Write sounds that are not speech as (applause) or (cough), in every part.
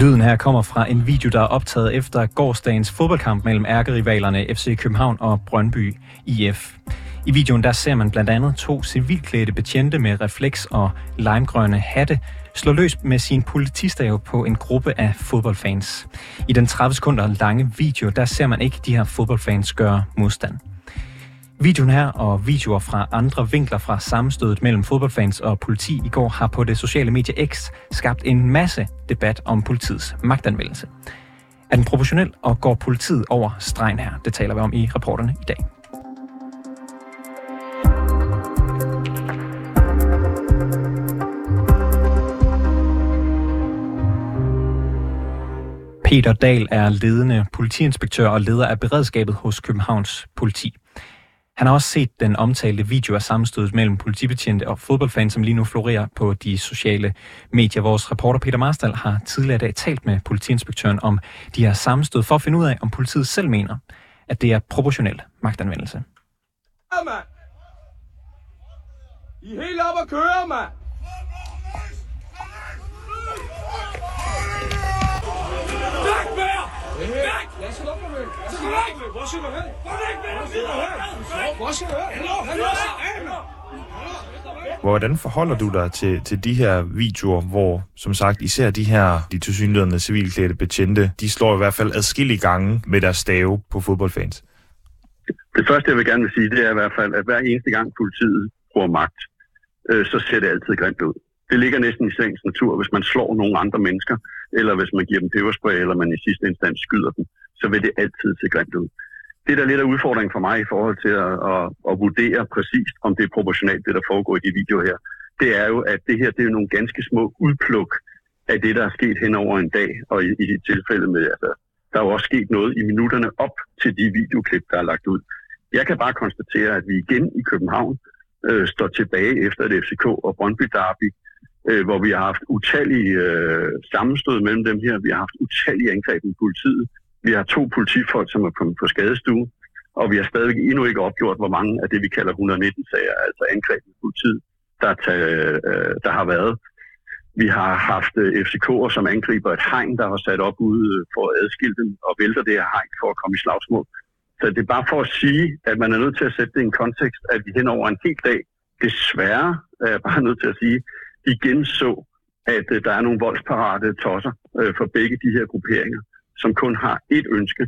Lyden her kommer fra en video, der er optaget efter gårdsdagens fodboldkamp mellem ærkerivalerne FC København og Brøndby IF. I videoen der ser man blandt andet to civilklædte betjente med refleks og limegrønne hatte slå løs med sin politistave på en gruppe af fodboldfans. I den 30 sekunder lange video, der ser man ikke de her fodboldfans gøre modstand. Videoen her og videoer fra andre vinkler fra sammenstødet mellem fodboldfans og politi i går har på det sociale medie X skabt en masse debat om politiets magtanvendelse. Er den proportionel, og går politiet over stregen her? Det taler vi om i reporterne i dag. Peter Dahl er ledende politiinspektør og leder af beredskabet hos Københavns politi. Han har også set den omtalte video af sammenstødet mellem politibetjente og fodboldfans, som lige nu florerer på de sociale medier. Vores reporter Peter Marstal har tidligere i dag talt med politiinspektøren om de her sammenstød for at finde ud af, om politiet selv mener, at det er proportionel magtanvendelse. Ja, mand! I er helt op at køre, mand! Væk med jer! Væk! Jeg skal nok med Jeg væk! Hvor skal du hen? Hvor væk med dig! Hvor skal du hen? Hvordan forholder du dig til, til de her videoer, hvor som sagt især de her, de tilsyneladende civilklædte betjente, de slår i hvert fald adskillige gange med deres stave på fodboldfans? Det første, jeg vil gerne vil sige, det er i hvert fald, at hver eneste gang politiet bruger magt, øh, så ser det altid grimt ud. Det ligger næsten i sagens natur, hvis man slår nogle andre mennesker, eller hvis man giver dem peberspray, eller man i sidste instans skyder dem, så vil det altid se grimt ud. Det, der er lidt af udfordringen for mig i forhold til at, at, at vurdere præcist, om det er proportionalt, det der foregår i de videoer her, det er jo, at det her det er nogle ganske små udpluk af det, der er sket hen over en dag, og i, i tilfælde med, altså, der er jo også sket noget i minutterne op til de videoklip, der er lagt ud. Jeg kan bare konstatere, at vi igen i København øh, står tilbage efter et FCK og Brøndby Derby, øh, hvor vi har haft utallige øh, sammenstød mellem dem her. Vi har haft utallige angreb med politiet. Vi har to politifolk, som er kommet på skadestue, og vi har stadig endnu ikke opgjort, hvor mange af det, vi kalder 119-sager, altså angreb i politiet, der, tage, øh, der har været. Vi har haft øh, FCK'er, som angriber et hegn, der har sat op ude øh, for at adskille dem og vælter det her hegn for at komme i slagsmål. Så det er bare for at sige, at man er nødt til at sætte det i en kontekst, at vi hen over en hel dag, desværre er jeg bare (laughs) nødt til at sige, igen så, at øh, der er nogle voldsparate tosser for begge de her grupperinger, som kun har et ønske,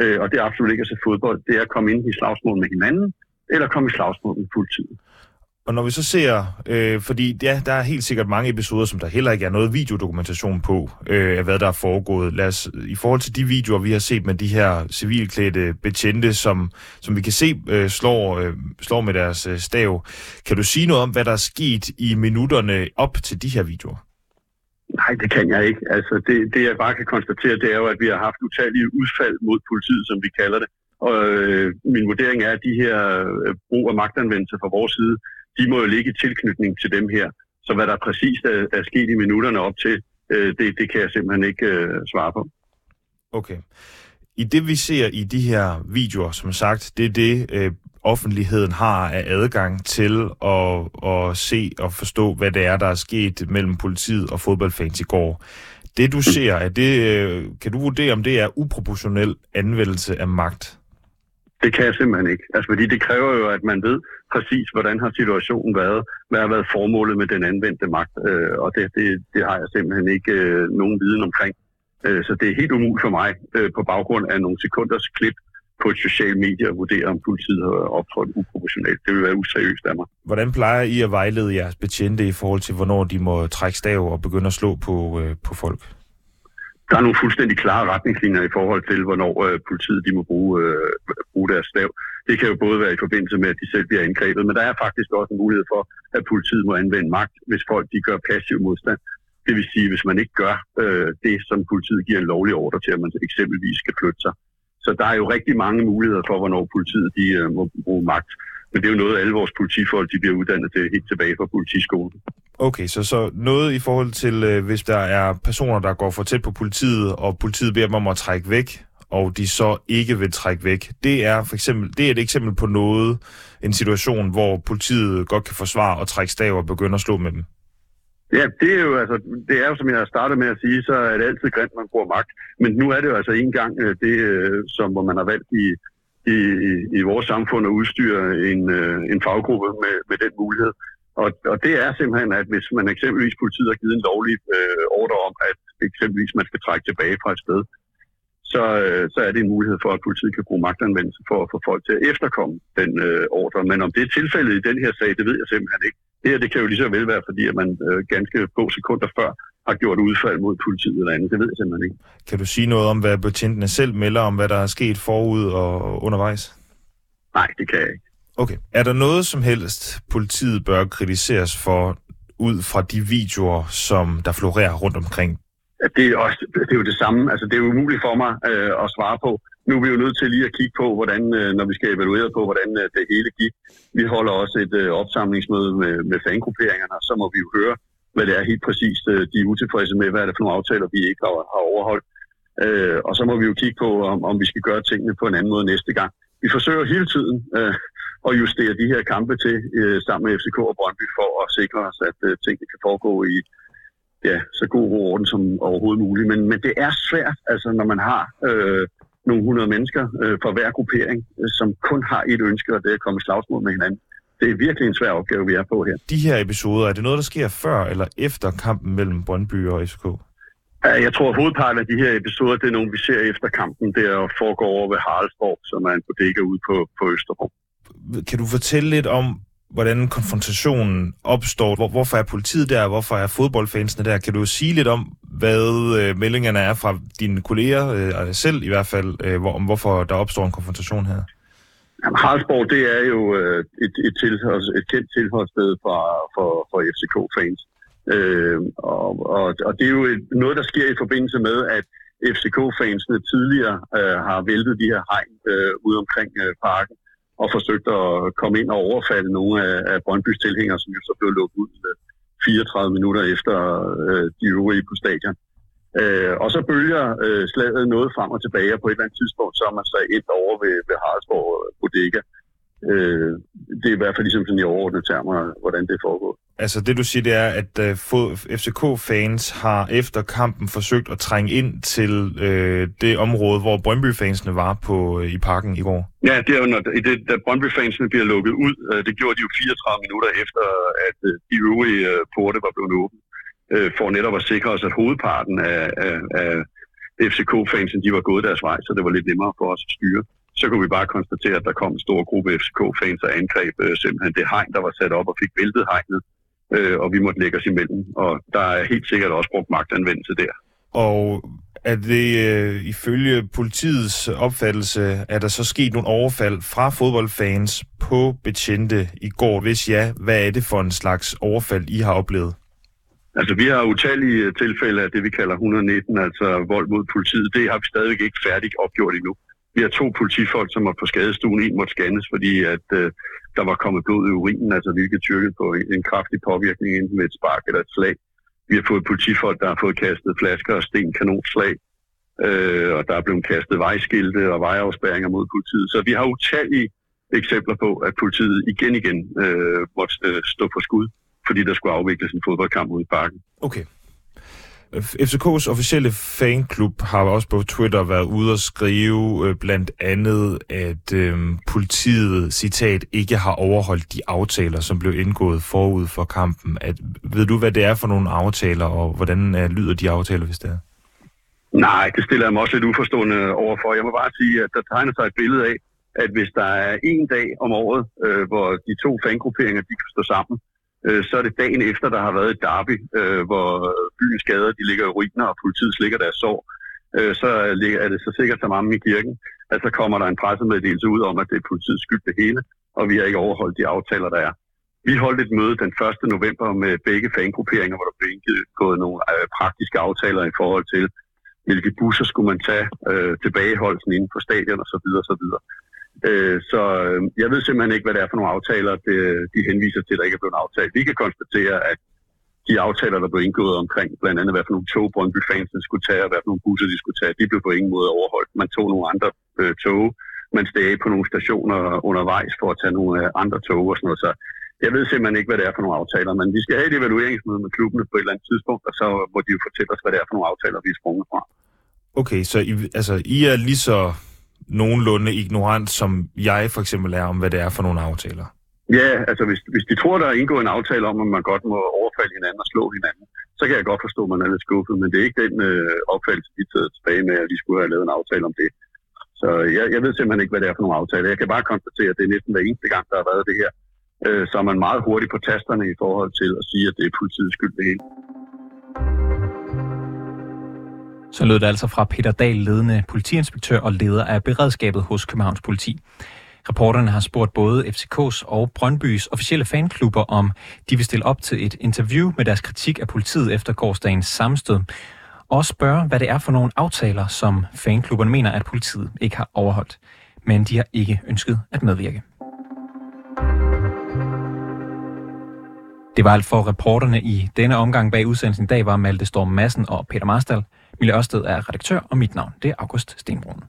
øh, og det er absolut ikke at se fodbold, det er at komme ind i slagsmål med hinanden, eller komme i slagsmål med politiet. Og når vi så ser, øh, fordi ja, der er helt sikkert mange episoder, som der heller ikke er noget videodokumentation på, øh, af hvad der er foregået. Lad os, I forhold til de videoer, vi har set med de her civilklædte betjente, som, som vi kan se øh, slår, øh, slår med deres øh, stav, kan du sige noget om, hvad der er sket i minutterne op til de her videoer? Nej, det kan jeg ikke. Altså, det, det jeg bare kan konstatere, det er jo, at vi har haft utallige udfald mod politiet, som vi kalder det. Og øh, min vurdering er, at de her øh, brug af magtanvendelse fra vores side, de må jo ligge i tilknytning til dem her. Så hvad der præcist er, er sket i minutterne op til, øh, det, det kan jeg simpelthen ikke øh, svare på. Okay. I det, vi ser i de her videoer, som sagt, det er det, øh, offentligheden har af adgang til at, at se og forstå, hvad det er, der er sket mellem politiet og fodboldfans i går. Det, du ser, er det, øh, kan du vurdere, om det er uproportionel anvendelse af magt? Det kan jeg simpelthen ikke. Altså, fordi det kræver jo, at man ved præcis, hvordan har situationen været, hvad har været formålet med den anvendte magt, øh, og det, det, det har jeg simpelthen ikke øh, nogen viden omkring. Øh, så det er helt umuligt for mig, øh, på baggrund af nogle sekunders klip på et socialt medie, at vurdere, om politiet har optrådt uproportionalt. Det vil være useriøst af mig. Hvordan plejer I at vejlede jeres betjente i forhold til, hvornår de må trække stav og begynde at slå på, øh, på folk? Der er nogle fuldstændig klare retningslinjer i forhold til, hvornår øh, politiet de må bruge, øh, bruge deres stav. Det kan jo både være i forbindelse med, at de selv bliver angrebet, men der er faktisk også en mulighed for, at politiet må anvende magt, hvis folk de gør passiv modstand. Det vil sige, hvis man ikke gør øh, det, som politiet giver en lovlig ordre til, at man eksempelvis skal flytte sig. Så der er jo rigtig mange muligheder for, hvornår politiet de, øh, må bruge magt. Men det er jo noget, alle vores politifolk de bliver uddannet til helt tilbage fra politiskolen. Okay, så, så noget i forhold til, øh, hvis der er personer, der går for tæt på politiet, og politiet beder dem om at trække væk, og de så ikke vil trække væk. Det er for eksempel det er et eksempel på noget, en situation, hvor politiet godt kan forsvare og trække stav og begynde at slå med dem. Ja, det er jo altså, det er jo som jeg har startet med at sige, så er det altid grimt, man bruger magt. Men nu er det jo altså en gang øh, det, øh, som hvor man har valgt i, i, i vores samfund at udstyre en, øh, en faggruppe med, med den mulighed. Og, og det er simpelthen, at hvis man eksempelvis politiet har givet en lovlig øh, ordre om, at eksempelvis man skal trække tilbage fra et sted, så, øh, så er det en mulighed for, at politiet kan bruge magtanvendelse for at få folk til at efterkomme den øh, ordre. Men om det er tilfældet i den her sag, det ved jeg simpelthen ikke. Det her det kan jo lige så vel være, fordi at man øh, ganske få sekunder før har gjort udfald mod politiet eller andet. Det ved jeg simpelthen ikke. Kan du sige noget om, hvad betjentene selv melder om, hvad der er sket forud og undervejs? Nej, det kan jeg ikke. Okay. Er der noget som helst, politiet bør kritiseres for, ud fra de videoer, som der florerer rundt omkring? Det er, også, det er jo det samme. Altså, det er umuligt for mig øh, at svare på. Nu er vi jo nødt til lige at kigge på, hvordan, øh, når vi skal evaluere på, hvordan øh, det hele gik. Vi holder også et øh, opsamlingsmøde med, med fangrupperingerne, og så må vi jo høre, hvad det er helt præcist, øh, de er utilfredse med, hvad er det for nogle aftaler, vi ikke har, har overholdt. Øh, og så må vi jo kigge på, om, om vi skal gøre tingene på en anden måde næste gang. Vi forsøger hele tiden øh, at justere de her kampe til øh, sammen med FCK og Brøndby for at sikre os, at øh, tingene kan foregå i ja, så god ro orden som overhovedet muligt. Men, men det er svært, altså når man har øh, nogle hundrede mennesker øh, fra hver gruppering, øh, som kun har et ønske, og det er at komme i slagsmål med hinanden. Det er virkelig en svær opgave, vi er på her. De her episoder, er det noget, der sker før eller efter kampen mellem Brøndby og FCK? Jeg tror, at hovedparten af de her episoder, det er nogle, vi ser efter kampen, der foregår over ved Haraldsborg, som er en bodega ude på, på Østerbro. Kan du fortælle lidt om, hvordan konfrontationen opstår? Hvor, hvorfor er politiet der? Hvorfor er fodboldfansene der? Kan du sige lidt om, hvad øh, meldingerne er fra dine kolleger, øh, selv i hvert fald, øh, hvor, om hvorfor der opstår en konfrontation her? Jamen, Haraldsborg, det er jo øh, et, et, tilholds, et kendt tilholdssted for, for, for FCK-fans. Øh, og, og, og det er jo et, noget, der sker i forbindelse med, at FCK-fansene tidligere øh, har væltet de her hegn øh, ude omkring øh, parken og forsøgte at komme ind og overfalde nogle af, af Brøndbys tilhængere, som jo så blev lukket ud øh, 34 minutter efter øh, de øvrige på stadion. Øh, og så bølger øh, slaget noget frem og tilbage, og på et eller andet tidspunkt, så er man så ind over ved, ved Haraldsborg Bodega. Øh, det er i hvert fald ligesom sådan i overordnede termer, hvordan det foregår. Altså det du siger, det er, at uh, FCK-fans har efter kampen forsøgt at trænge ind til uh, det område, hvor Brøndby-fansene var på uh, i parken i går. Ja, det er jo, når, det, da Brøndby-fansene bliver lukket ud, uh, det gjorde de jo 34 minutter efter, at uh, de øvrige uh, porte var blevet åbnet, uh, for netop at sikre os, at hovedparten af, af, af FCK-fansene, de var gået deres vej, så det var lidt nemmere for os at styre så kunne vi bare konstatere, at der kom en stor gruppe FCK-fans og angreb øh, simpelthen det hegn, der var sat op og fik væltet hegnet øh, og vi måtte lægge os imellem. Og der er helt sikkert også brugt magtanvendelse der. Og er det øh, ifølge politiets opfattelse, er der så sket nogle overfald fra fodboldfans på betjente i går? Hvis ja, hvad er det for en slags overfald, I har oplevet? Altså, vi har utallige tilfælde af det, vi kalder 119, altså vold mod politiet. Det har vi stadigvæk ikke færdigt opgjort endnu. Vi har to politifolk, som var på skadestuen. En måtte scannes, fordi at, øh, der var kommet blod i urinen, altså hvilket tyrkede på en, en kraftig påvirkning enten med et spark eller et slag. Vi har fået politifolk, der har fået kastet flasker og sten kanonslag, øh, og der er blevet kastet vejskilte og vejafspærringer mod politiet. Så vi har utallige eksempler på, at politiet igen igen øh, måtte øh, stå på skud, fordi der skulle afvikles en fodboldkamp ude i parken. Okay. FCK's officielle fanklub har også på Twitter været ude og skrive øh, blandt andet, at øh, politiet, citat, ikke har overholdt de aftaler, som blev indgået forud for kampen. At, ved du, hvad det er for nogle aftaler, og hvordan øh, lyder de aftaler, hvis det er? Nej, det stiller jeg mig også lidt uforstående overfor. Jeg må bare sige, at der tegner sig et billede af, at hvis der er en dag om året, øh, hvor de to fangrupperinger de kan stå sammen, øh, så er det dagen efter, der har været et derby, øh, hvor byens gader de ligger i ruiner, og politiet slikker deres sår. Øh, så er det så sikkert som ammen i kirken, at så kommer der en pressemeddelelse ud om, at det er politiets skyld det hele, og vi har ikke overholdt de aftaler, der er. Vi holdt et møde den 1. november med begge fangrupperinger, hvor der blev indgået nogle øh, praktiske aftaler i forhold til, hvilke busser skulle man tage, øh, tilbageholdelsen inden på stadion osv. osv. Øh, så øhm, jeg ved simpelthen ikke, hvad det er for nogle aftaler, det, de henviser til, der ikke er blevet aftalt. Vi kan konstatere, at de aftaler, der blev indgået omkring, blandt andet hvad for nogle tog Brøndby fans skulle tage, og hvad for nogle busser de skulle tage, de blev på ingen måde overholdt. Man tog nogle andre øh, tog, man steg på nogle stationer undervejs for at tage nogle øh, andre tog og sådan noget. Så jeg ved simpelthen ikke, hvad det er for nogle aftaler, men vi skal have et evalueringsmøde med klubbene på et eller andet tidspunkt, og så må de jo fortælle os, hvad det er for nogle aftaler, vi er sprunget fra. Okay, så I, altså, I er lige så nogenlunde ignorant, som jeg for eksempel er, om hvad det er for nogle aftaler? Ja, altså hvis, hvis de tror, der er indgået en aftale om, at man godt må overfalde hinanden og slå hinanden, så kan jeg godt forstå, at man er lidt skuffet, men det er ikke den øh, opfattelse, de tager tilbage med, at de skulle have lavet en aftale om det. Så jeg, jeg ved simpelthen ikke, hvad det er for nogle aftaler. Jeg kan bare konstatere, at det er næsten hver eneste gang, der har været det her, øh, så er man meget hurtigt på tasterne i forhold til at sige, at det er politiets skyld det hele. Så lød det altså fra Peter Dahl, ledende politiinspektør og leder af beredskabet hos Københavns Politi. Reporterne har spurgt både FCK's og Brøndbys officielle fanklubber, om de vil stille op til et interview med deres kritik af politiet efter gårdsdagens sammenstød, og spørge, hvad det er for nogle aftaler, som fanklubberne mener, at politiet ikke har overholdt. Men de har ikke ønsket at medvirke. Det var alt for reporterne i denne omgang bag udsendelsen i dag var Malte Storm Madsen og Peter Marstal. Mille Ørsted er redaktør, og mit navn det er August Stenbrun.